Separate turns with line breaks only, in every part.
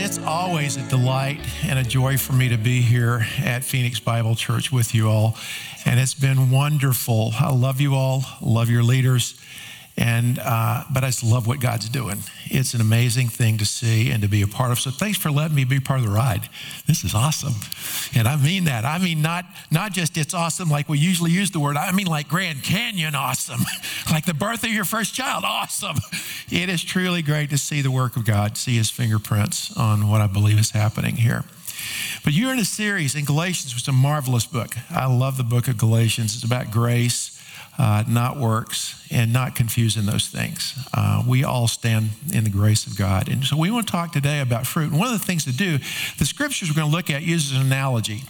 it's always a delight and a joy for me to be here at Phoenix Bible Church with you all. And it's been wonderful. I love you all, love your leaders. And, uh, but I just love what God's doing. It's an amazing thing to see and to be a part of. So thanks for letting me be part of the ride. This is awesome. And I mean that. I mean, not, not just it's awesome like we usually use the word. I mean like Grand Canyon awesome. like the birth of your first child, awesome. It is truly great to see the work of God, see his fingerprints on what I believe is happening here. But you're in a series in Galatians, which is a marvelous book. I love the book of Galatians. It's about grace uh, not works, and not confusing those things. Uh, we all stand in the grace of God. And so we want to talk today about fruit. And one of the things to do, the scriptures we're going to look at uses an analogy.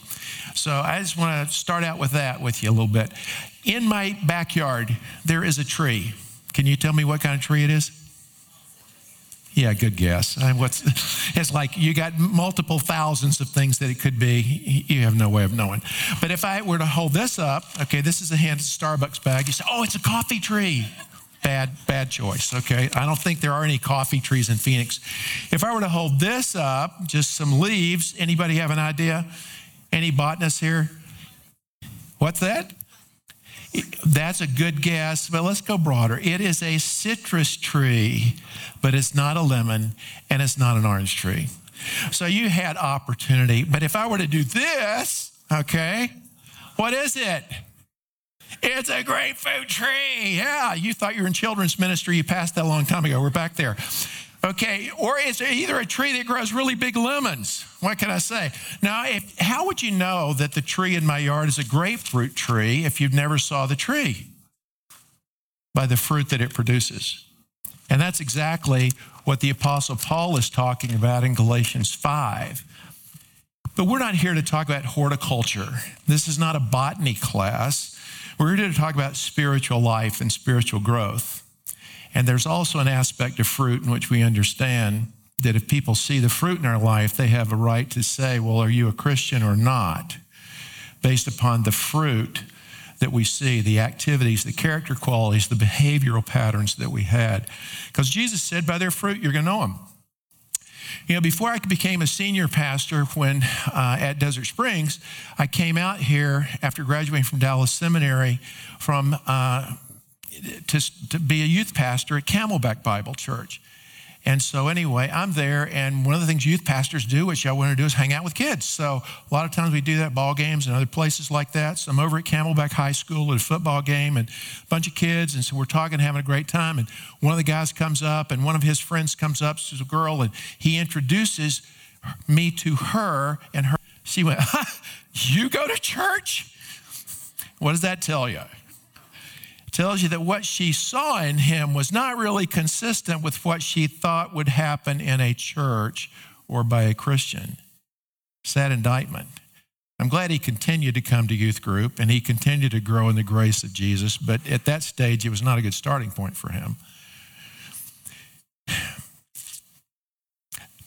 So I just want to start out with that with you a little bit. In my backyard, there is a tree. Can you tell me what kind of tree it is? Yeah, good guess. I mean, what's, it's like you got multiple thousands of things that it could be. You have no way of knowing. But if I were to hold this up, okay, this is a hand Starbucks bag. You say, oh, it's a coffee tree. Bad, bad choice. Okay, I don't think there are any coffee trees in Phoenix. If I were to hold this up, just some leaves. Anybody have an idea? Any botanists here? What's that? That's a good guess, but let's go broader. It is a citrus tree, but it's not a lemon and it's not an orange tree. So you had opportunity. But if I were to do this, okay, what is it? It's a grapefruit tree. Yeah, you thought you were in children's ministry. You passed that a long time ago. We're back there. Okay, or it's either a tree that grows really big lemons. What can I say? Now, if, how would you know that the tree in my yard is a grapefruit tree if you've never saw the tree? By the fruit that it produces. And that's exactly what the Apostle Paul is talking about in Galatians 5. But we're not here to talk about horticulture. This is not a botany class. We're here to talk about spiritual life and spiritual growth. And there's also an aspect of fruit in which we understand that if people see the fruit in our life, they have a right to say, well, are you a Christian or not? Based upon the fruit that we see, the activities, the character qualities, the behavioral patterns that we had. Because Jesus said, by their fruit, you're going to know them. You know, before I became a senior pastor when uh, at Desert Springs, I came out here after graduating from Dallas Seminary from uh, to, to be a youth pastor at Camelback Bible Church. And so, anyway, I'm there, and one of the things youth pastors do, which I want to do, is hang out with kids. So, a lot of times we do that ball games and other places like that. So, I'm over at Camelback High School at a football game, and a bunch of kids, and so we're talking, having a great time. And one of the guys comes up, and one of his friends comes up, she's a girl, and he introduces me to her, and her. She went, "You go to church?" What does that tell you? Tells you that what she saw in him was not really consistent with what she thought would happen in a church or by a Christian. Sad indictment. I'm glad he continued to come to youth group and he continued to grow in the grace of Jesus, but at that stage, it was not a good starting point for him.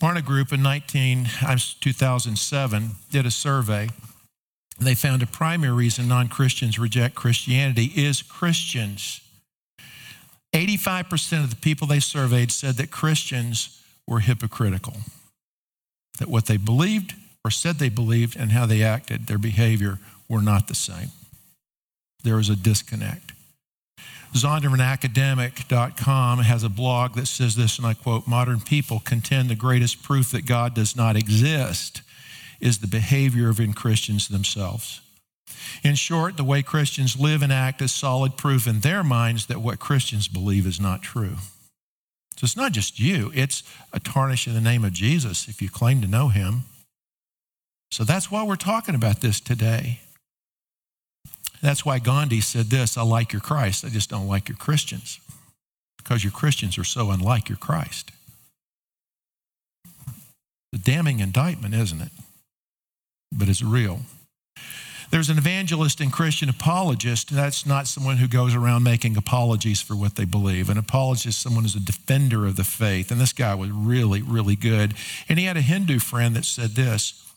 Barna Group in 19, 2007 did a survey they found a primary reason non Christians reject Christianity is Christians. 85% of the people they surveyed said that Christians were hypocritical, that what they believed or said they believed and how they acted, their behavior, were not the same. There was a disconnect. ZondervanAcademic.com has a blog that says this, and I quote Modern people contend the greatest proof that God does not exist is the behavior of Christians themselves. In short, the way Christians live and act is solid proof in their minds that what Christians believe is not true. So it's not just you, it's a tarnish in the name of Jesus if you claim to know him. So that's why we're talking about this today. That's why Gandhi said this I like your Christ, I just don't like your Christians. Because your Christians are so unlike your Christ. The damning indictment, isn't it? But it's real. There's an evangelist and Christian apologist. That's not someone who goes around making apologies for what they believe. An apologist is someone who's a defender of the faith. And this guy was really, really good. And he had a Hindu friend that said this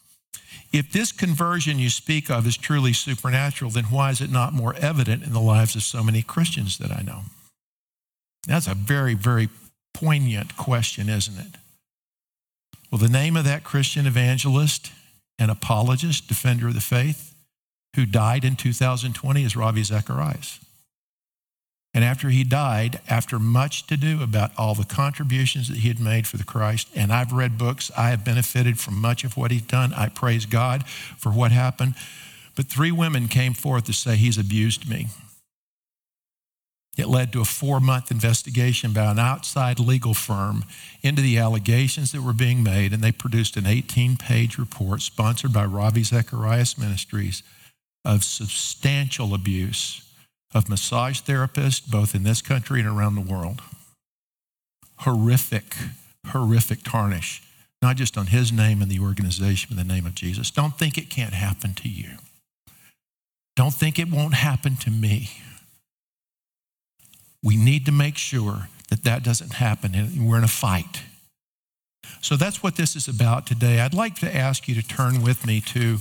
If this conversion you speak of is truly supernatural, then why is it not more evident in the lives of so many Christians that I know? That's a very, very poignant question, isn't it? Well, the name of that Christian evangelist and apologist, defender of the faith, who died in 2020 is Ravi Zacharias. And after he died, after much to do about all the contributions that he had made for the Christ, and I've read books, I have benefited from much of what he's done. I praise God for what happened. But three women came forth to say he's abused me. It led to a four month investigation by an outside legal firm into the allegations that were being made, and they produced an 18 page report sponsored by Ravi Zacharias Ministries of substantial abuse of massage therapists, both in this country and around the world. Horrific, horrific tarnish, not just on his name and the organization, but the name of Jesus. Don't think it can't happen to you. Don't think it won't happen to me. We need to make sure that that doesn't happen, and we're in a fight. So that's what this is about today. I'd like to ask you to turn with me to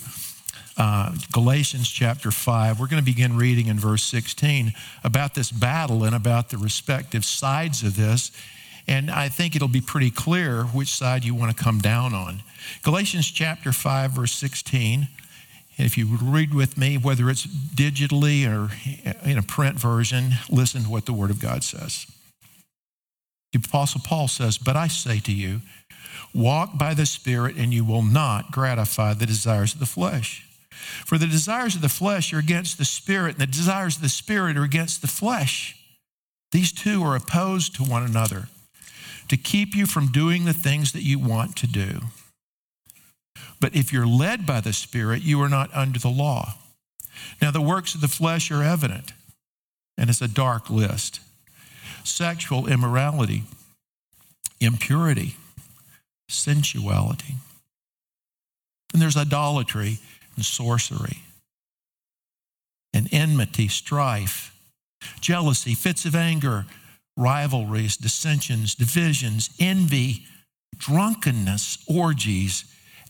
uh, Galatians chapter 5. We're going to begin reading in verse 16 about this battle and about the respective sides of this. And I think it'll be pretty clear which side you want to come down on. Galatians chapter 5, verse 16. If you read with me, whether it's digitally or in a print version, listen to what the Word of God says. The Apostle Paul says, But I say to you, walk by the Spirit, and you will not gratify the desires of the flesh. For the desires of the flesh are against the spirit, and the desires of the spirit are against the flesh. These two are opposed to one another to keep you from doing the things that you want to do. But if you're led by the Spirit, you are not under the law. Now, the works of the flesh are evident, and it's a dark list sexual immorality, impurity, sensuality. And there's idolatry and sorcery, and enmity, strife, jealousy, fits of anger, rivalries, dissensions, divisions, envy, drunkenness, orgies,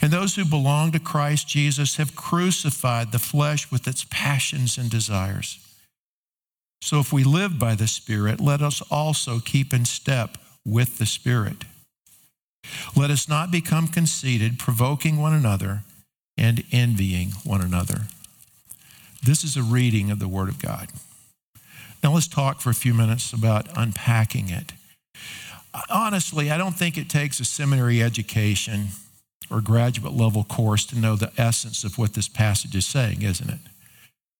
And those who belong to Christ Jesus have crucified the flesh with its passions and desires. So if we live by the Spirit, let us also keep in step with the Spirit. Let us not become conceited, provoking one another and envying one another. This is a reading of the Word of God. Now let's talk for a few minutes about unpacking it. Honestly, I don't think it takes a seminary education or graduate level course to know the essence of what this passage is saying, isn't it?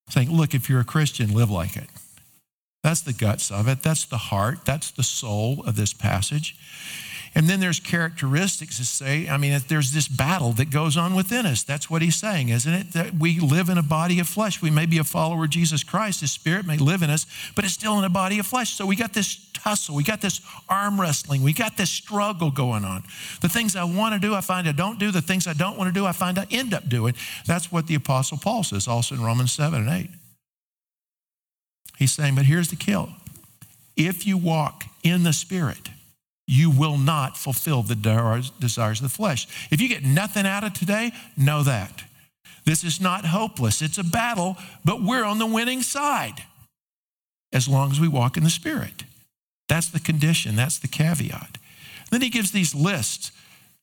Saying, look, if you're a Christian, live like it. That's the guts of it. That's the heart. That's the soul of this passage. And then there's characteristics to say, I mean, there's this battle that goes on within us. That's what he's saying, isn't it? That we live in a body of flesh. We may be a follower of Jesus Christ. His spirit may live in us, but it's still in a body of flesh. So we got this tussle. We got this arm wrestling. We got this struggle going on. The things I want to do, I find I don't do. The things I don't want to do, I find I end up doing. That's what the Apostle Paul says also in Romans 7 and 8. He's saying, but here's the kill. If you walk in the Spirit, you will not fulfill the desires of the flesh. If you get nothing out of today, know that. This is not hopeless. It's a battle, but we're on the winning side as long as we walk in the Spirit. That's the condition, that's the caveat. Then he gives these lists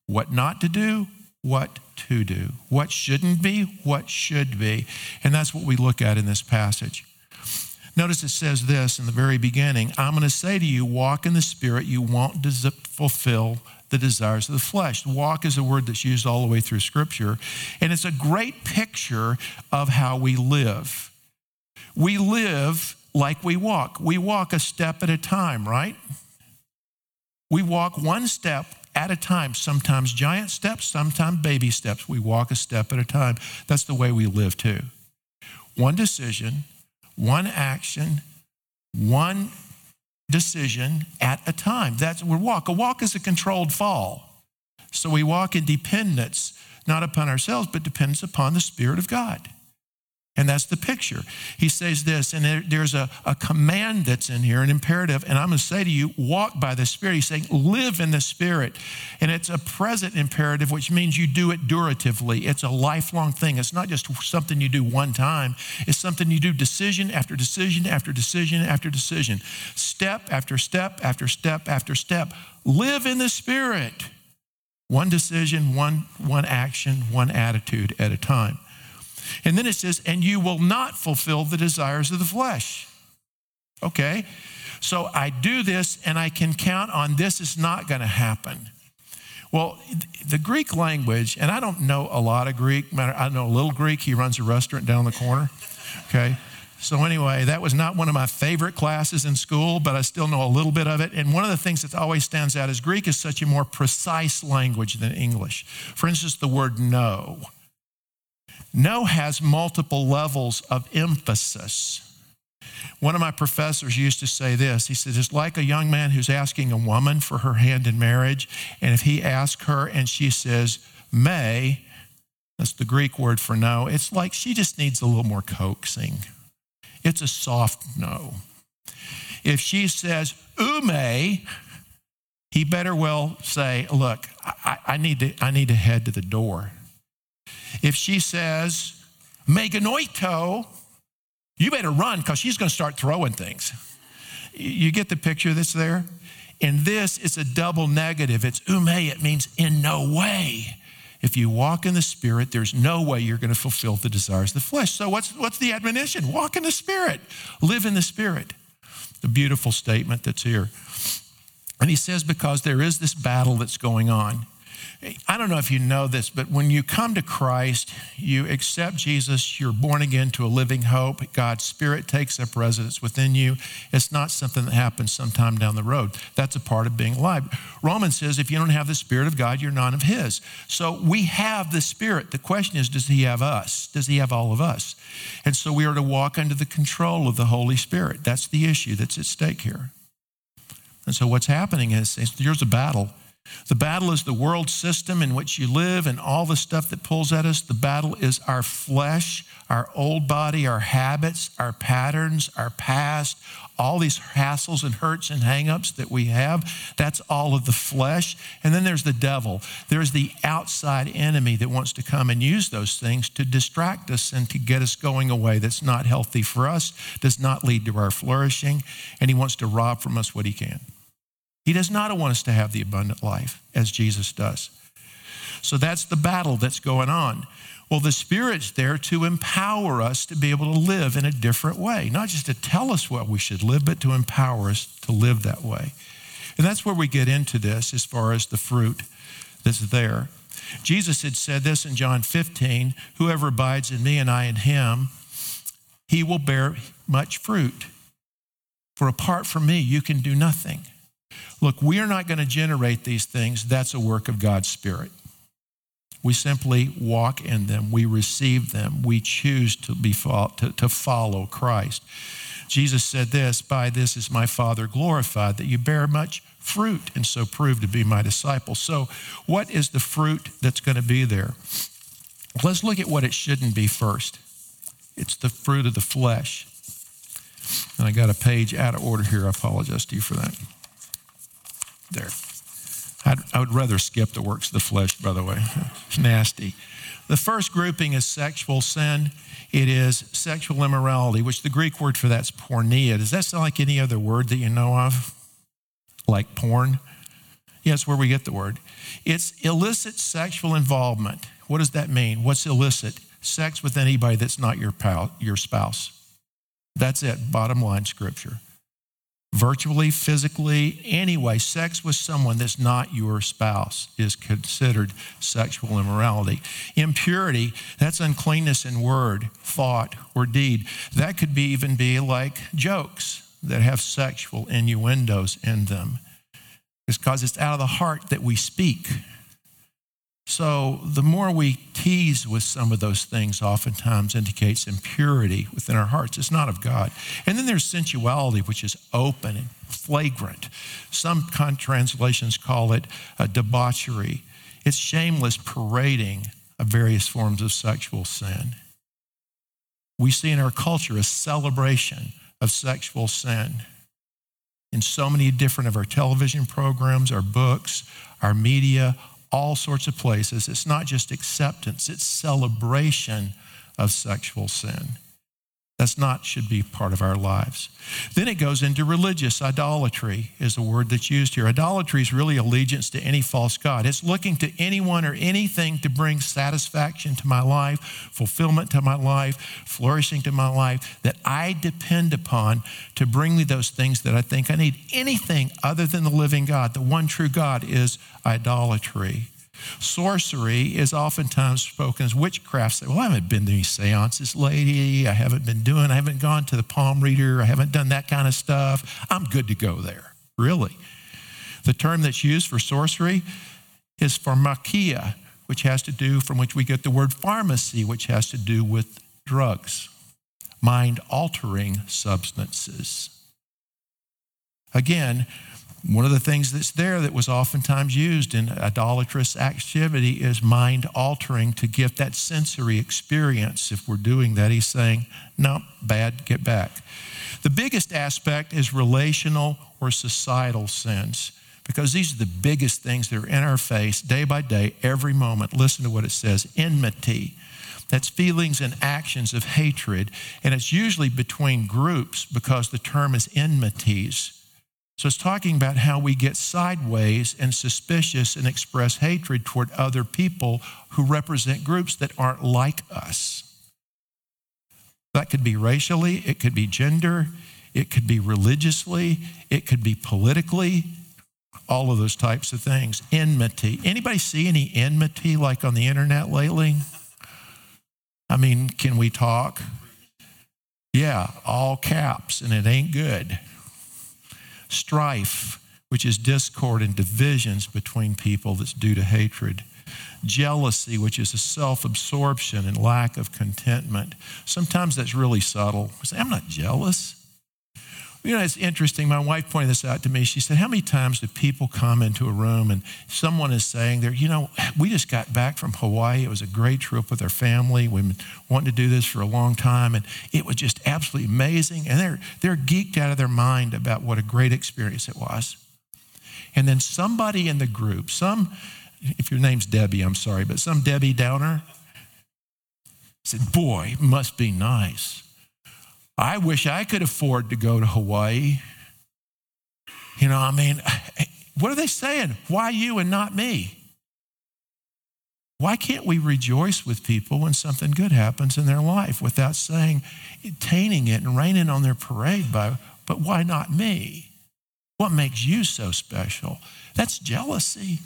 what not to do, what to do, what shouldn't be, what should be. And that's what we look at in this passage. Notice it says this in the very beginning I'm going to say to you, walk in the Spirit, you won't des- fulfill the desires of the flesh. Walk is a word that's used all the way through Scripture, and it's a great picture of how we live. We live like we walk. We walk a step at a time, right? We walk one step at a time, sometimes giant steps, sometimes baby steps. We walk a step at a time. That's the way we live too. One decision, one action, one decision at a time. That's we walk. A walk is a controlled fall. So we walk in dependence, not upon ourselves, but depends upon the Spirit of God. And that's the picture. He says this, and there, there's a, a command that's in here, an imperative. And I'm going to say to you, walk by the Spirit. He's saying, live in the Spirit. And it's a present imperative, which means you do it duratively. It's a lifelong thing. It's not just something you do one time, it's something you do decision after decision after decision after decision, step after step after step after step. Live in the Spirit. One decision, one, one action, one attitude at a time. And then it says, and you will not fulfill the desires of the flesh. Okay, so I do this and I can count on this is not going to happen. Well, the Greek language, and I don't know a lot of Greek, I know a little Greek. He runs a restaurant down the corner. Okay. So, anyway, that was not one of my favorite classes in school, but I still know a little bit of it. And one of the things that always stands out is Greek is such a more precise language than English. For instance, the word no. No has multiple levels of emphasis. One of my professors used to say this. He said, It's like a young man who's asking a woman for her hand in marriage. And if he asks her and she says, may, that's the Greek word for no, it's like she just needs a little more coaxing. It's a soft no. If she says, ume, he better well say, Look, I, I, need to, I need to head to the door. If she says, meganoito, you better run because she's going to start throwing things. You get the picture that's there? And this is a double negative. It's ume, it means in no way. If you walk in the Spirit, there's no way you're going to fulfill the desires of the flesh. So, what's, what's the admonition? Walk in the Spirit, live in the Spirit. The beautiful statement that's here. And he says, because there is this battle that's going on. I don't know if you know this, but when you come to Christ, you accept Jesus, you're born again to a living hope. God's Spirit takes up residence within you. It's not something that happens sometime down the road. That's a part of being alive. Romans says if you don't have the Spirit of God, you're none of His. So we have the Spirit. The question is, does He have us? Does He have all of us? And so we are to walk under the control of the Holy Spirit. That's the issue that's at stake here. And so what's happening is there's a battle the battle is the world system in which you live and all the stuff that pulls at us. The battle is our flesh, our old body, our habits, our patterns, our past, all these hassles and hurts and hangups that we have. That's all of the flesh. And then there's the devil. There's the outside enemy that wants to come and use those things to distract us and to get us going a way that's not healthy for us, does not lead to our flourishing, and he wants to rob from us what he can. He does not want us to have the abundant life as Jesus does. So that's the battle that's going on. Well, the Spirit's there to empower us to be able to live in a different way, not just to tell us what we should live, but to empower us to live that way. And that's where we get into this as far as the fruit that's there. Jesus had said this in John 15 Whoever abides in me and I in him, he will bear much fruit. For apart from me, you can do nothing. Look, we are not going to generate these things. That's a work of God's Spirit. We simply walk in them. We receive them. We choose to, be, to, to follow Christ. Jesus said this By this is my Father glorified, that you bear much fruit and so prove to be my disciple. So, what is the fruit that's going to be there? Let's look at what it shouldn't be first. It's the fruit of the flesh. And I got a page out of order here. I apologize to you for that there. I'd, I would rather skip the works of the flesh, by the way. It's Nasty. The first grouping is sexual sin. It is sexual immorality, which the Greek word for that's porneia. Does that sound like any other word that you know of? Like porn? Yes, where we get the word. It's illicit sexual involvement. What does that mean? What's illicit? Sex with anybody that's not your, pal, your spouse. That's it, bottom line scripture virtually, physically, anyway, sex with someone that's not your spouse is considered sexual immorality. Impurity, that's uncleanness in word, thought, or deed. That could be even be like jokes that have sexual innuendos in them. It's because it's out of the heart that we speak. So the more we tease with some of those things, oftentimes indicates impurity within our hearts. It's not of God. And then there's sensuality, which is open and flagrant. Some translations call it debauchery. It's shameless parading of various forms of sexual sin. We see in our culture a celebration of sexual sin in so many different of our television programs, our books, our media, all sorts of places. It's not just acceptance, it's celebration of sexual sin. That's not should be part of our lives. Then it goes into religious idolatry is the word that's used here. Idolatry is really allegiance to any false god. It's looking to anyone or anything to bring satisfaction to my life, fulfillment to my life, flourishing to my life that I depend upon to bring me those things that I think I need. Anything other than the living God, the one true God is idolatry. Sorcery is oftentimes spoken as witchcraft. Say, well, I haven't been to any seances, lady. I haven't been doing, I haven't gone to the palm reader. I haven't done that kind of stuff. I'm good to go there. Really. The term that's used for sorcery is pharmakia, which has to do, from which we get the word pharmacy, which has to do with drugs, mind altering substances. Again, one of the things that's there that was oftentimes used in idolatrous activity is mind altering to get that sensory experience. If we're doing that, he's saying, no, bad, get back. The biggest aspect is relational or societal sins because these are the biggest things that are in our face day by day, every moment. Listen to what it says enmity. That's feelings and actions of hatred. And it's usually between groups because the term is enmities. So it's talking about how we get sideways and suspicious and express hatred toward other people who represent groups that aren't like us. That could be racially, it could be gender, it could be religiously, it could be politically, all of those types of things. Enmity. Anybody see any enmity like on the internet lately? I mean, can we talk? Yeah, all caps, and it ain't good strife, which is discord and divisions between people that's due to hatred. Jealousy, which is a self absorption and lack of contentment. Sometimes that's really subtle. Say, I'm not jealous. You know, it's interesting. My wife pointed this out to me. She said, How many times do people come into a room and someone is saying, there, you know, we just got back from Hawaii. It was a great trip with our family. We've been wanting to do this for a long time, and it was just absolutely amazing. And they're, they're geeked out of their mind about what a great experience it was. And then somebody in the group, some, if your name's Debbie, I'm sorry, but some Debbie Downer said, Boy, it must be nice. I wish I could afford to go to Hawaii. You know, I mean, what are they saying? Why you and not me? Why can't we rejoice with people when something good happens in their life without saying, tainting it and raining on their parade by, but why not me? What makes you so special? That's jealousy.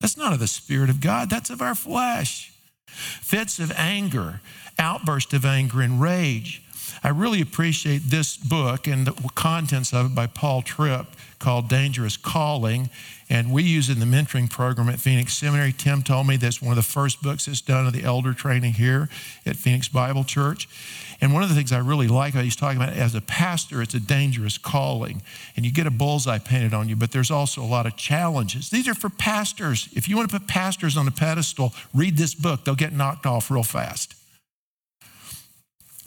That's not of the Spirit of God, that's of our flesh. Fits of anger, outburst of anger and rage, I really appreciate this book and the contents of it by Paul Tripp called Dangerous Calling. And we use it in the mentoring program at Phoenix Seminary. Tim told me that's one of the first books that's done of the elder training here at Phoenix Bible Church. And one of the things I really like, about he's talking about as a pastor, it's a dangerous calling. And you get a bullseye painted on you, but there's also a lot of challenges. These are for pastors. If you want to put pastors on a pedestal, read this book, they'll get knocked off real fast.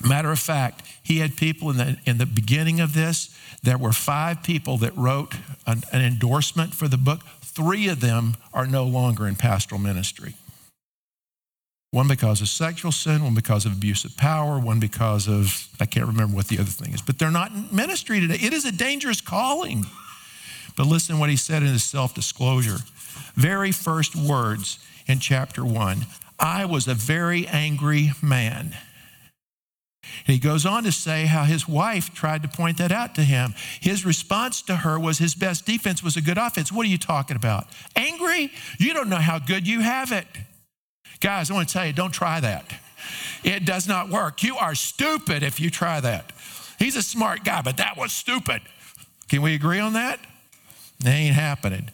Matter of fact, he had people in the, in the beginning of this. There were five people that wrote an, an endorsement for the book. Three of them are no longer in pastoral ministry. One because of sexual sin, one because of abuse of power, one because of, I can't remember what the other thing is, but they're not in ministry today. It is a dangerous calling. But listen what he said in his self disclosure. Very first words in chapter one I was a very angry man. And he goes on to say how his wife tried to point that out to him. His response to her was his best defense was a good offense. What are you talking about? Angry? You don't know how good you have it. Guys, I want to tell you, don't try that. It does not work. You are stupid if you try that. He's a smart guy, but that was stupid. Can we agree on that? It ain't happening.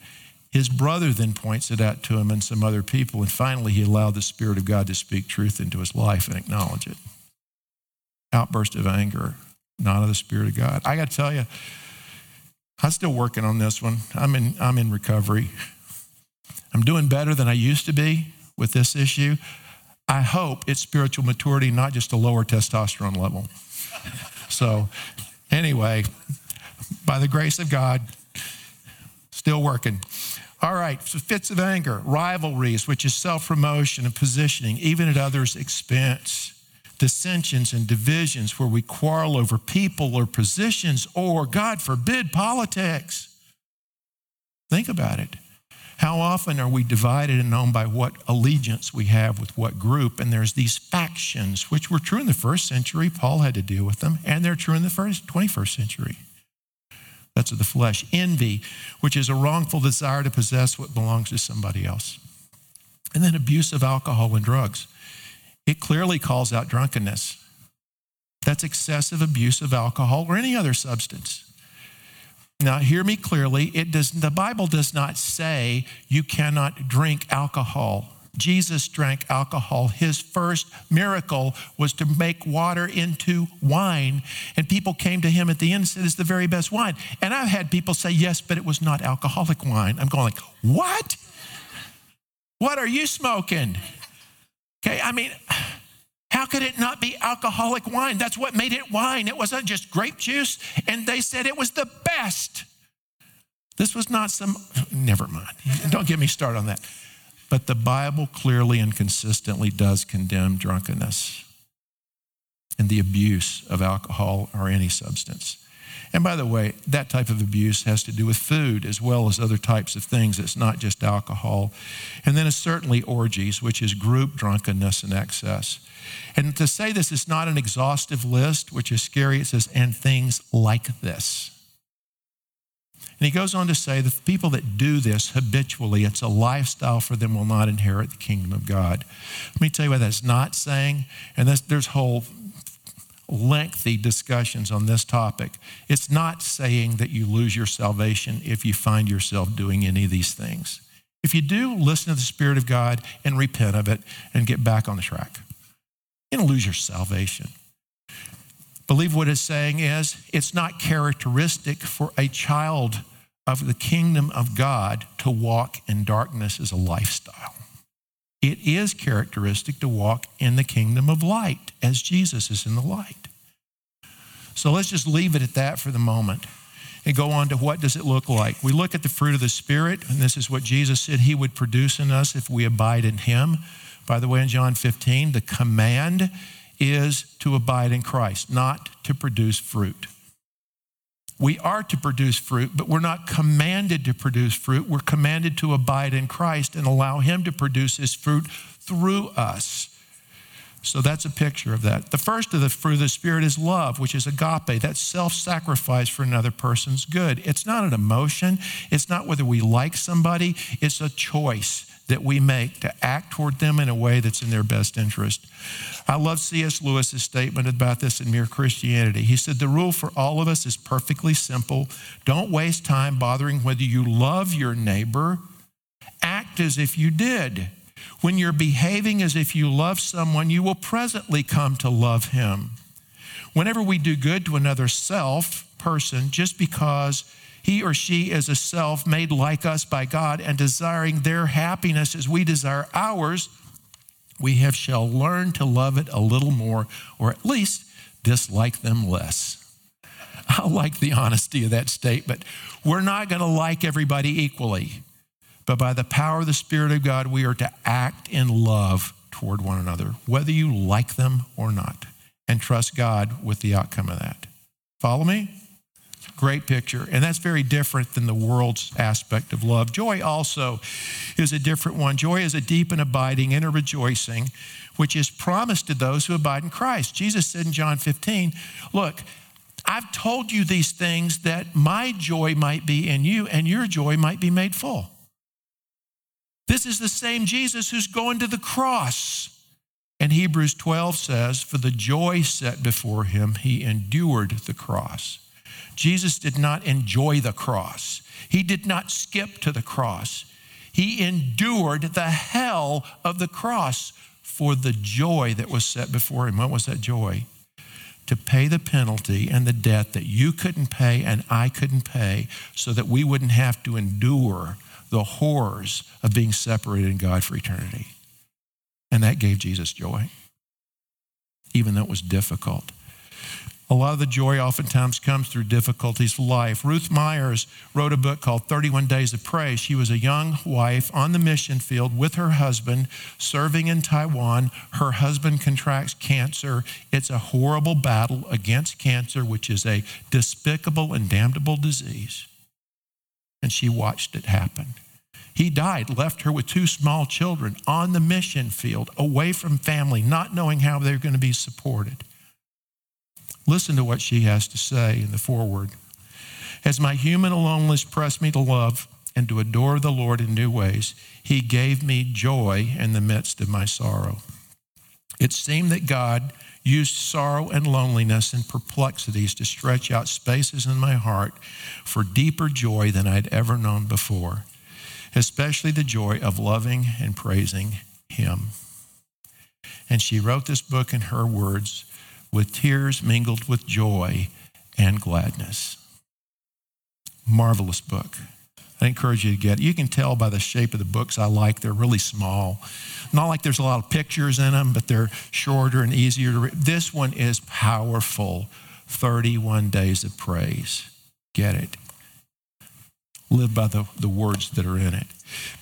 His brother then points it out to him and some other people, and finally he allowed the Spirit of God to speak truth into his life and acknowledge it outburst of anger, not of the Spirit of God. I got to tell you, I'm still working on this one. I'm in, I'm in recovery. I'm doing better than I used to be with this issue. I hope it's spiritual maturity, not just a lower testosterone level. so, anyway, by the grace of God, still working. All right, so fits of anger, rivalries, which is self promotion and positioning, even at others' expense. Dissensions and divisions where we quarrel over people or positions or, God forbid, politics. Think about it. How often are we divided and known by what allegiance we have with what group? And there's these factions, which were true in the first century. Paul had to deal with them, and they're true in the first, 21st century. That's of the flesh. Envy, which is a wrongful desire to possess what belongs to somebody else. And then abuse of alcohol and drugs. It clearly calls out drunkenness. That's excessive abuse of alcohol or any other substance. Now, hear me clearly. It does, the Bible does not say you cannot drink alcohol. Jesus drank alcohol. His first miracle was to make water into wine. And people came to him at the end and said, It's the very best wine. And I've had people say, Yes, but it was not alcoholic wine. I'm going like, What? What are you smoking? Okay, I mean, how could it not be alcoholic wine? That's what made it wine. It wasn't just grape juice. And they said it was the best. This was not some, never mind. Don't get me started on that. But the Bible clearly and consistently does condemn drunkenness and the abuse of alcohol or any substance. And by the way, that type of abuse has to do with food as well as other types of things. It's not just alcohol. And then it's certainly orgies, which is group drunkenness and excess. And to say this is not an exhaustive list, which is scary, it says, and things like this. And he goes on to say the people that do this habitually, it's a lifestyle for them, will not inherit the kingdom of God. Let me tell you what that's not saying. And there's whole lengthy discussions on this topic. It's not saying that you lose your salvation if you find yourself doing any of these things. If you do, listen to the Spirit of God and repent of it and get back on the track. You're going to lose your salvation. Believe what it's saying is it's not characteristic for a child of the kingdom of God to walk in darkness as a lifestyle. It is characteristic to walk in the kingdom of light as Jesus is in the light. So let's just leave it at that for the moment and go on to what does it look like. We look at the fruit of the Spirit, and this is what Jesus said he would produce in us if we abide in him. By the way, in John 15, the command is to abide in Christ, not to produce fruit. We are to produce fruit, but we're not commanded to produce fruit. We're commanded to abide in Christ and allow Him to produce His fruit through us. So that's a picture of that. The first of the fruit of the Spirit is love, which is agape. That's self sacrifice for another person's good. It's not an emotion, it's not whether we like somebody, it's a choice that we make to act toward them in a way that's in their best interest. I love C.S. Lewis's statement about this in Mere Christianity. He said, The rule for all of us is perfectly simple. Don't waste time bothering whether you love your neighbor, act as if you did. When you're behaving as if you love someone, you will presently come to love him. Whenever we do good to another self, person, just because he or she is a self made like us by God and desiring their happiness as we desire ours, we have shall learn to love it a little more, or at least dislike them less. I like the honesty of that statement. We're not going to like everybody equally, but by the power of the Spirit of God, we are to act in love toward one another, whether you like them or not, and trust God with the outcome of that. Follow me? Great picture. And that's very different than the world's aspect of love. Joy also is a different one. Joy is a deep and abiding inner rejoicing, which is promised to those who abide in Christ. Jesus said in John 15, Look, I've told you these things that my joy might be in you and your joy might be made full. This is the same Jesus who's going to the cross. And Hebrews 12 says, For the joy set before him, he endured the cross Jesus did not enjoy the cross, he did not skip to the cross. He endured the hell of the cross for the joy that was set before him. What was that joy? To pay the penalty and the debt that you couldn't pay and I couldn't pay so that we wouldn't have to endure the horrors of being separated in God for eternity. And that gave Jesus joy, even though it was difficult. A lot of the joy oftentimes comes through difficulties of life. Ruth Myers wrote a book called 31 Days of Praise. She was a young wife on the mission field with her husband serving in Taiwan. Her husband contracts cancer. It's a horrible battle against cancer, which is a despicable and damnable disease. And she watched it happen. He died, left her with two small children on the mission field, away from family, not knowing how they're going to be supported. Listen to what she has to say in the foreword. As my human aloneness pressed me to love and to adore the Lord in new ways, He gave me joy in the midst of my sorrow. It seemed that God used sorrow and loneliness and perplexities to stretch out spaces in my heart for deeper joy than I'd ever known before, especially the joy of loving and praising Him. And she wrote this book in her words with tears mingled with joy and gladness. Marvelous book. I encourage you to get it. You can tell by the shape of the books I like, they're really small. Not like there's a lot of pictures in them, but they're shorter and easier to read. This one is powerful 31 Days of Praise. Get it. Live by the, the words that are in it.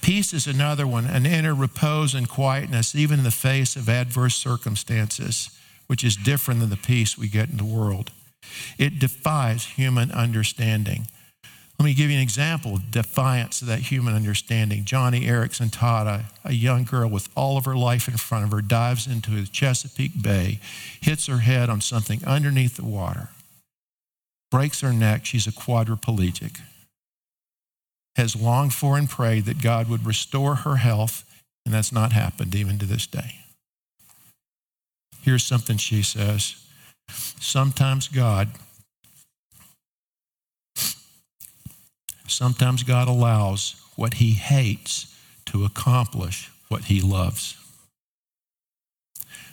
Peace is another one, an inner repose and quietness, even in the face of adverse circumstances which is different than the peace we get in the world. It defies human understanding. Let me give you an example of defiance of that human understanding. Joni Eareckson Tada, a young girl with all of her life in front of her, dives into the Chesapeake Bay, hits her head on something underneath the water, breaks her neck. She's a quadriplegic. Has longed for and prayed that God would restore her health, and that's not happened even to this day. Here's something she says Sometimes God, sometimes God allows what he hates to accomplish what he loves.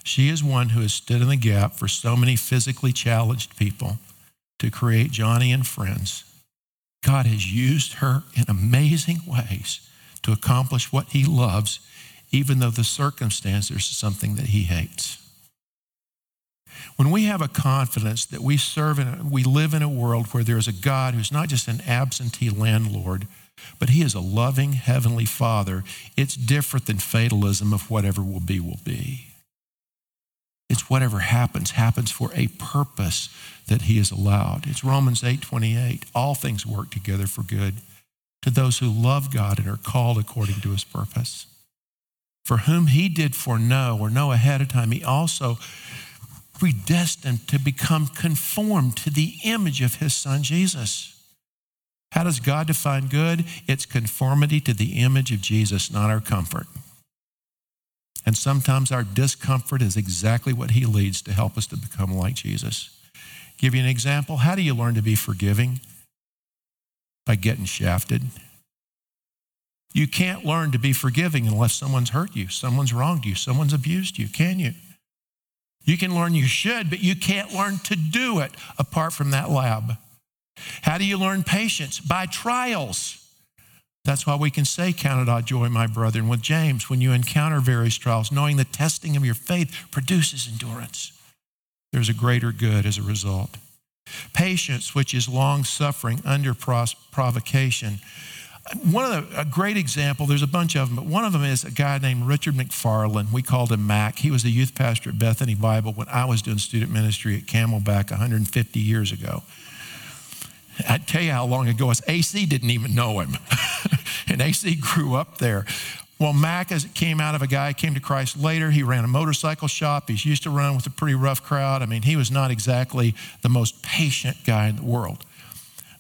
She is one who has stood in the gap for so many physically challenged people to create Joni and friends. God has used her in amazing ways to accomplish what he loves, even though the circumstances are something that he hates. When we have a confidence that we serve and we live in a world where there is a God who's not just an absentee landlord, but he is a loving heavenly father, it's different than fatalism of whatever will be, will be. It's whatever happens, happens for a purpose that he has allowed. It's Romans 8 28. All things work together for good to those who love God and are called according to his purpose. For whom he did foreknow or know ahead of time, he also predestined to become conformed to the image of his son Jesus. How does God define good? It's conformity to the image of Jesus, not our comfort. And sometimes our discomfort is exactly what he leads to help us to become like Jesus. Give you an example. How do you learn to be forgiving? By getting shafted. You can't learn to be forgiving unless someone's hurt you, someone's wronged you, someone's abused you, can you? You can learn you should, but you can't learn to do it apart from that lab. How do you learn patience? By trials. That's why we can say, Count it all joy, my brethren, with James, when you encounter various trials, knowing the testing of your faith produces endurance. There's a greater good as a result. Patience, which is long suffering under provocation, one of the, a great example, there's a bunch of them, but one of them is a guy named Richard McFarland. We called him Mac. He was a youth pastor at Bethany Bible when I was doing student ministry at Camelback 150 years ago. I tell you how long ago it was. AC didn't even know him, and AC grew up there. Well, Mac as it came out of a guy came to Christ later. He ran a motorcycle shop. He's used to run with a pretty rough crowd. I mean, he was not exactly the most patient guy in the world.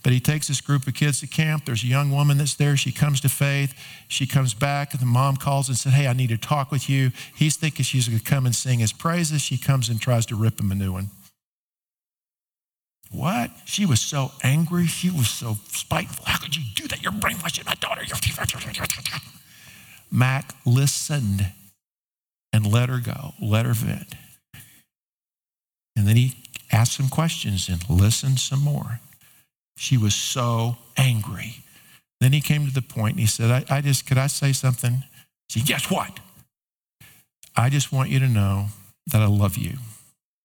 But he takes this group of kids to camp. There's a young woman that's there. She comes to faith. She comes back. The mom calls and says, Hey, I need to talk with you. He's thinking she's going to come and sing his praises. She comes and tries to rip him a new one. What? She was so angry. She was so spiteful. How could you do that? You're brainwashing my daughter. Mac listened and let her go, let her vent. And then he asked some questions and listened some more. She was so angry. Then he came to the point and he said, I, I just, could I say something? She said, Guess what? I just want you to know that I love you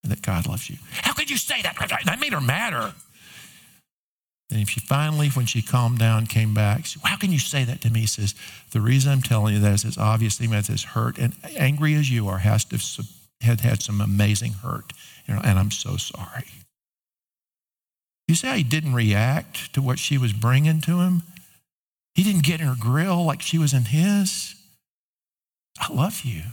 and that God loves you. How could you say that? That made her madder. And she finally, when she calmed down, came back. She said, How can you say that to me? He says, The reason I'm telling you that is it's obviously meant this hurt. And angry as you are, has to have had some amazing hurt. You know, and I'm so sorry. You see how he didn't react to what she was bringing to him? He didn't get in her grill like she was in his. I love you.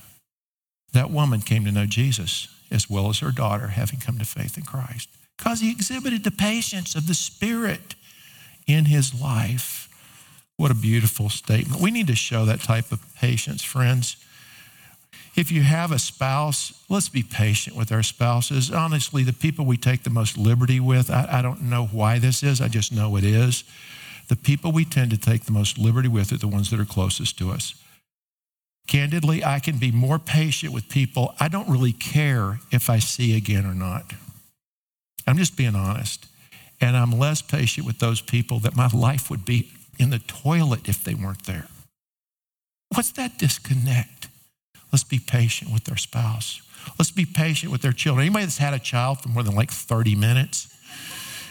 That woman came to know Jesus as well as her daughter, having come to faith in Christ, because he exhibited the patience of the Spirit in his life. What a beautiful statement. We need to show that type of patience, friends. If you have a spouse, let's be patient with our spouses. Honestly, the people we take the most liberty with, I, I, don't know why this is, I just know it is. The people we tend to take the most liberty with are the ones that are closest to us. Candidly, I can be more patient with people I don't really care if I see again or not. I'm just being honest. And I'm less patient with those people that my life would be in the toilet if they weren't there. What's that disconnect? Let's be patient with their spouse. Let's be patient with their children. Anybody that's had a child for more than like 30 minutes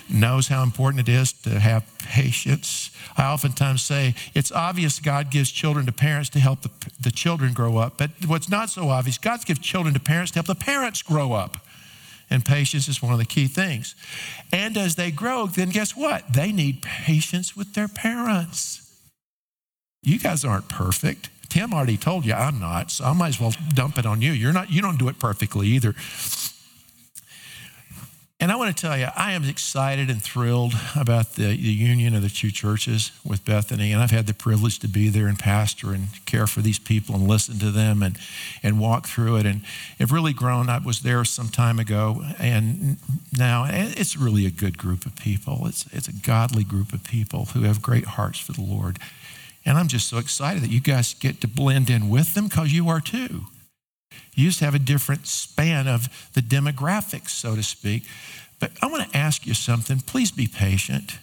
knows how important it is to have patience. I oftentimes say it's obvious God gives children to parents to help the, the children grow up, but what's not so obvious, God gives children to parents to help the parents grow up. And patience is one of the key things. And as they grow, then guess what? They need patience with their parents. You guys aren't perfect. Tim already told you I'm not, so I might as well dump it on you. You're not, you don't do it perfectly either. And I want to tell you, I am excited and thrilled about the, the, union of the two churches with Bethany. And I've had the privilege to be there and pastor and care for these people and listen to them and, and walk through it. And have really grown. I was there some time ago. And now it's really a good group of people. It's, it's a godly group of people who have great hearts for the Lord. And I'm just so excited that you guys get to blend in with them because you are too. You just have a different span of the demographics, so to speak. But I want to ask you something. Please be patient.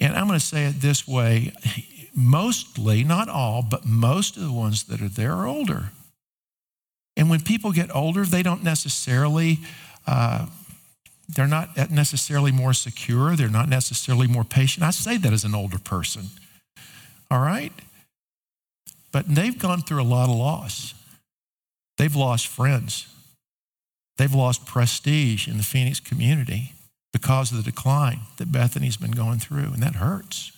And I'm going to say it this way mostly, not all, but most of the ones that are there are older. And when people get older, they don't necessarily. Uh, they're not necessarily more secure. They're not necessarily more patient. I say that as an older person. All right? But they've gone through a lot of loss. They've lost friends. They've lost prestige in the Phoenix community because of the decline that Bethany's been going through, and that hurts.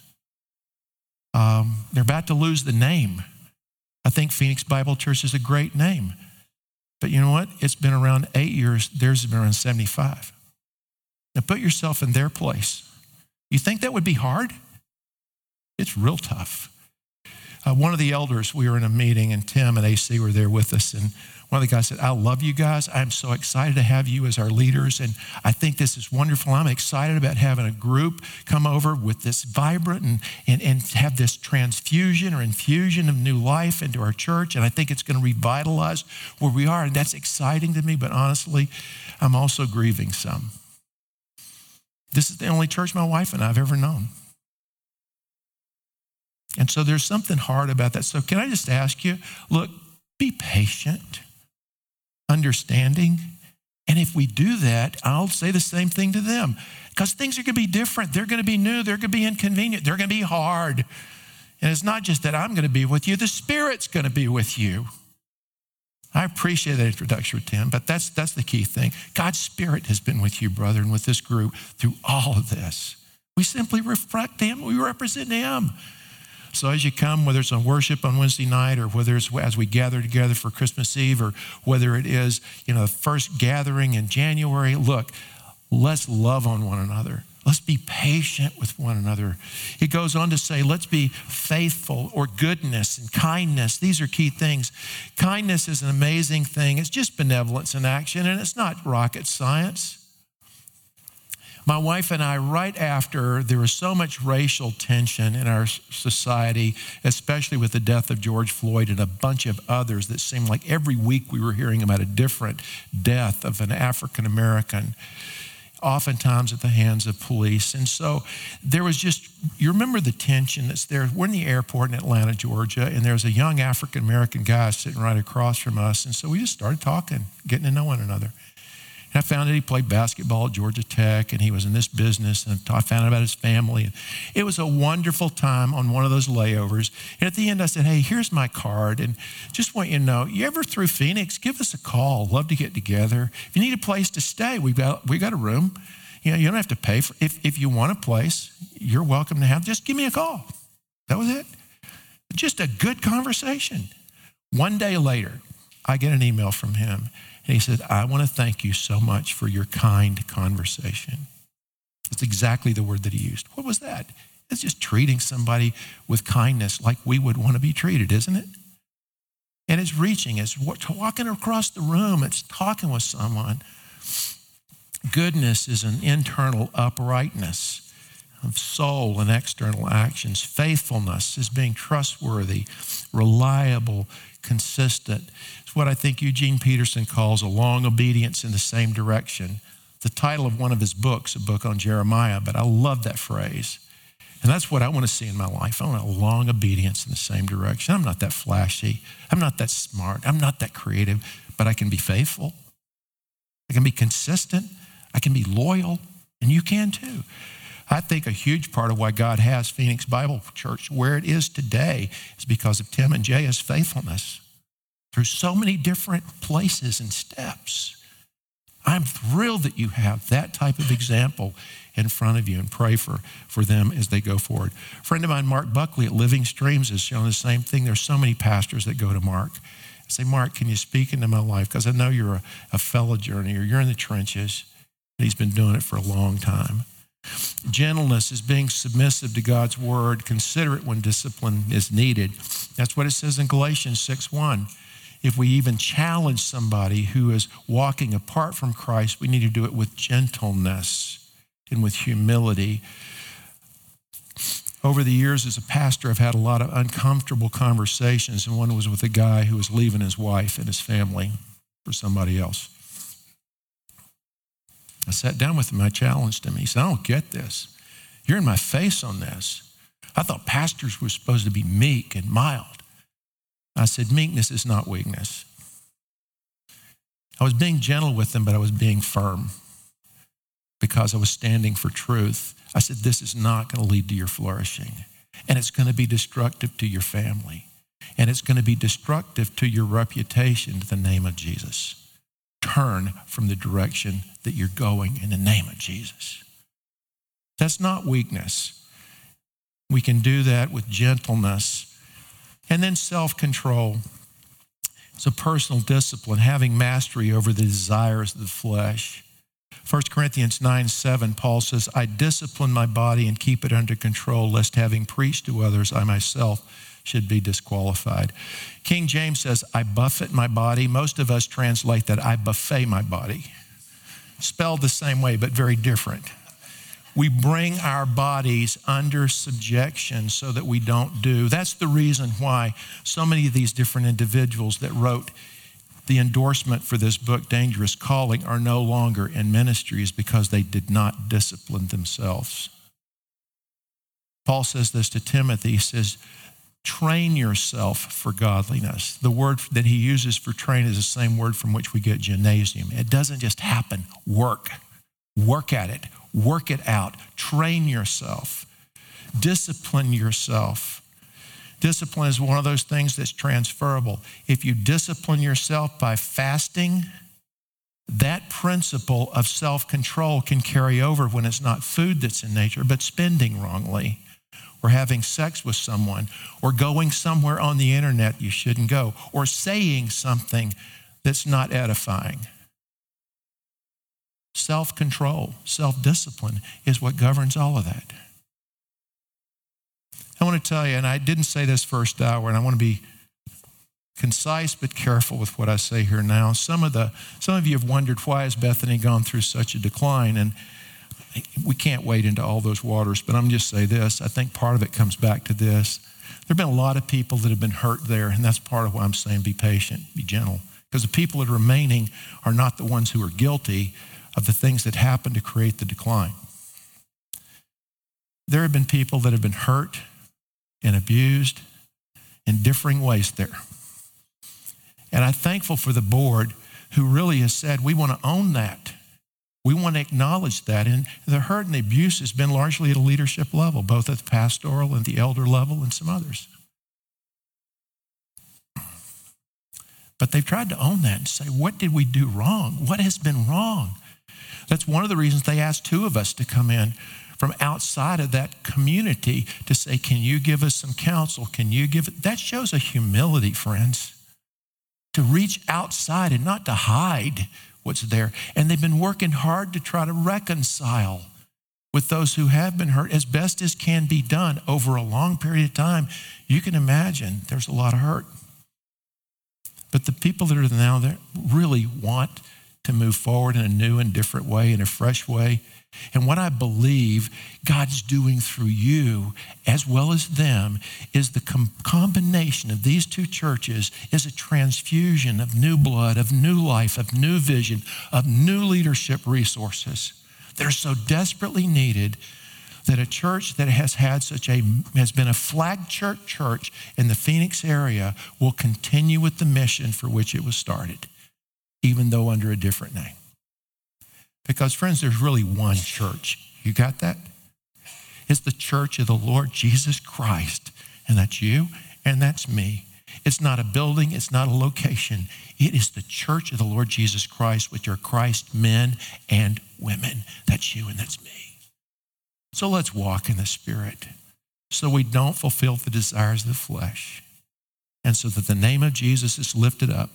Um, they're about to lose the name. I think Phoenix Bible Church is a great name. But you know what? It's been around eight years, theirs has been around 75. Now put yourself in their place. You think that would be hard? It's real tough. Uh, one of the elders, we were in a meeting, and Tim and AC were there with us. And one of the guys said, I love you guys. I'm so excited to have you as our leaders. And I think this is wonderful. I'm excited about having a group come over with this vibrant and, and, and have this transfusion or infusion of new life into our church. And I think it's going to revitalize where we are. And that's exciting to me. But honestly, I'm also grieving some. This is the only church my wife and I have ever known. And so there's something hard about that. So, can I just ask you look, be patient, understanding. And if we do that, I'll say the same thing to them because things are going to be different. They're going to be new. They're going to be inconvenient. They're going to be hard. And it's not just that I'm going to be with you, the Spirit's going to be with you. I appreciate that introduction, Tim, but that's, that's the key thing. God's Spirit has been with you, brother, and with this group through all of this. We simply reflect Him, we represent Him. So as you come, whether it's on worship on Wednesday night or whether it's as we gather together for Christmas Eve or whether it is, you know, the first gathering in January, look, let's love on one another. Let's be patient with one another. He goes on to say, let's be faithful or goodness and kindness. These are key things. Kindness is an amazing thing. It's just benevolence in action, and it's not rocket science. My wife and I, right after there was so much racial tension in our society, especially with the death of George Floyd and a bunch of others that seemed like every week we were hearing about a different death of an African American. oftentimes at the hands of police. And so there was just, you remember the tension that's there. We're in the airport in Atlanta, Georgia, and there's a young African American guy sitting right across from us. And so we just started talking, getting to know one another. And I found that he played basketball at Georgia Tech and he was in this business. And I found out about his family. It was a wonderful time on one of those layovers. And at the end, I said, Hey, here's my card. And just want you to know, you ever through Phoenix, give us a call. Love to get together. If you need a place to stay, we've got, we got a room. You know, you don't have to pay for if, if you want a place, you're welcome to have. Just give me a call. That was it. Just a good conversation. One day later, I get an email from him. And he said, I want to thank you so much for your kind conversation. That's exactly the word that he used. What was that? It's just treating somebody with kindness like we would want to be treated, isn't it? And it's reaching, it's walking across the room, it's talking with someone. Goodness is an internal uprightness of soul and external actions. Faithfulness is being trustworthy, reliable, consistent. It's what I think Eugene Peterson calls a long obedience in the same direction. The title of one of his books, a book on Jeremiah, but I love that phrase. And that's what I want to see in my life. I want a long obedience in the same direction. I'm not that flashy. I'm not that smart. I'm not that creative, but I can be faithful. I can be consistent. I can be loyal, and you can too. I think a huge part of why God has Phoenix Bible Church where it is today is because of Tim and Jay's faithfulness through so many different places and steps. I'm thrilled that you have that type of example in front of you and pray for, for them as they go forward. A friend of mine, Mark Buckley at Living Streams, has shown the same thing. There's so many pastors that go to Mark. I say, Mark, can you speak into my life? Because I know you're a, a fellow journeyer. You're in the trenches. And he's been doing it for a long time. Gentleness is being submissive to God's word, considerate when discipline is needed. That's what it says in Galatians 6 1. If we even challenge somebody who is walking apart from Christ, we need to do it with gentleness and with humility. Over the years as a pastor, I've had a lot of uncomfortable conversations, and one was with a guy who was leaving his wife and his family for somebody else. I sat down with him. I challenged him. He said, I don't get this. You're in my face on this. I thought pastors were supposed to be meek and mild. I said, meekness is not weakness. I was being gentle with them, but I was being firm because I was standing for truth. I said, this is not going to lead to your flourishing, and it's going to be destructive to your family, and it's going to be destructive to your reputation to the name of Jesus turn from the direction that you're going in the name of Jesus. That's not weakness. We can do that with gentleness. And then self control. It's a personal discipline, having mastery over the desires of the flesh. 1 Corinthians 9 7, Paul says, I discipline my body and keep it under control, lest having preached to others, I myself should be disqualified. King James says, I buffet my body. Most of us translate that, I buffet my body. Spelled the same way, but very different. We bring our bodies under subjection so that we don't do. That's the reason why so many of these different individuals that wrote the endorsement for this book, Dangerous Calling, are no longer in ministries because they did not discipline themselves. Paul says this to Timothy. He says, train yourself for godliness. The word that he uses for train is the same word from which we get gymnasium. It doesn't just happen. Work. Work at it. Work it out. Train yourself. Discipline yourself. Discipline is one of those things that's transferable. If you discipline yourself by fasting, that principle of self control can carry over when it's not food that's in nature, but spending wrongly or having sex with someone or going somewhere on the internet you shouldn't go or saying something that's not edifying. Self control, self discipline is what governs all of that. I want to tell you, and I didn't say this first hour, and I want to be concise but careful with what I say here now. Some of the some of you have wondered why has Bethany gone through such a decline, and we can't wade into all those waters, but I'm just say this. I think part of it comes back to this. There have been a lot of people that have been hurt there, and that's part of why I'm saying be patient, be gentle. Because the people that are remaining are not the ones who are guilty. of the things that happened to create the decline. There have been people that have been hurt and abused in differing ways there. And I'm thankful for the board who really has said, we want to own that. We want to acknowledge that. And the hurt and the abuse has been largely at a leadership level, both at the pastoral and the elder level and some others. But they've tried to own that and say, what did we do wrong? What has been wrong? That's one of the reasons they asked two of us to come in from outside of that community to say, Can you give us some counsel? Can you give it? That shows a humility, friends, to reach outside and not to hide what's there. And they've been working hard to try to reconcile with those who have been hurt as best as can be done over a long period of time. You can imagine there's a lot of hurt. But the people that are now there really want to move forward in a new and different way, in a fresh way. And what I believe God's doing through you as well as them is the com- combination of these two churches is a transfusion of new blood, of new life, of new vision, of new leadership resources that are so desperately needed that a church that has had such a has been a flag church church in the Phoenix area will continue with the mission for which it was started, even though under a different name. Because, friends, there's really one church. You got that? It's the church of the Lord Jesus Christ. And that's you and that's me. It's not a building, it's not a location. It is the church of the Lord Jesus Christ, with your Christ men and women. That's you and that's me. So let's walk in the Spirit so we don't fulfill the desires of the flesh. And so that the name of Jesus is lifted up.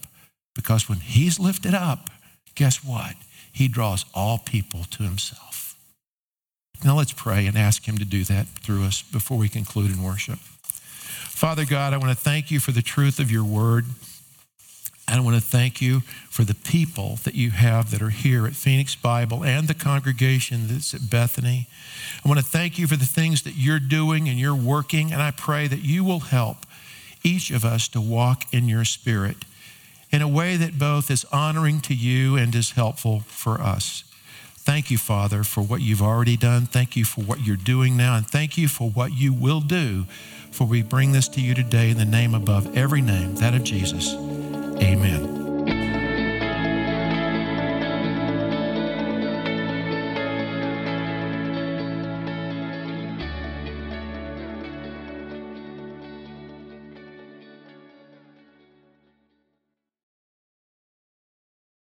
Because when He's lifted up, guess what? He draws all people to himself. Now let's pray and ask him to do that through us before we conclude in worship. Father God, I want to thank you for the truth of your word. And I want to thank you for the people that you have that are here at Phoenix Bible and the congregation that's at Bethany. I want to thank you for the things that you're doing and you're working. And I pray that you will help each of us to walk in your spirit in a way that both is honoring to you and is helpful for us. Thank you, Father, for what you've already done. Thank you for what you're doing now. And thank you for what you will do. For we bring this to you today in the name above every name, that of Jesus. Amen.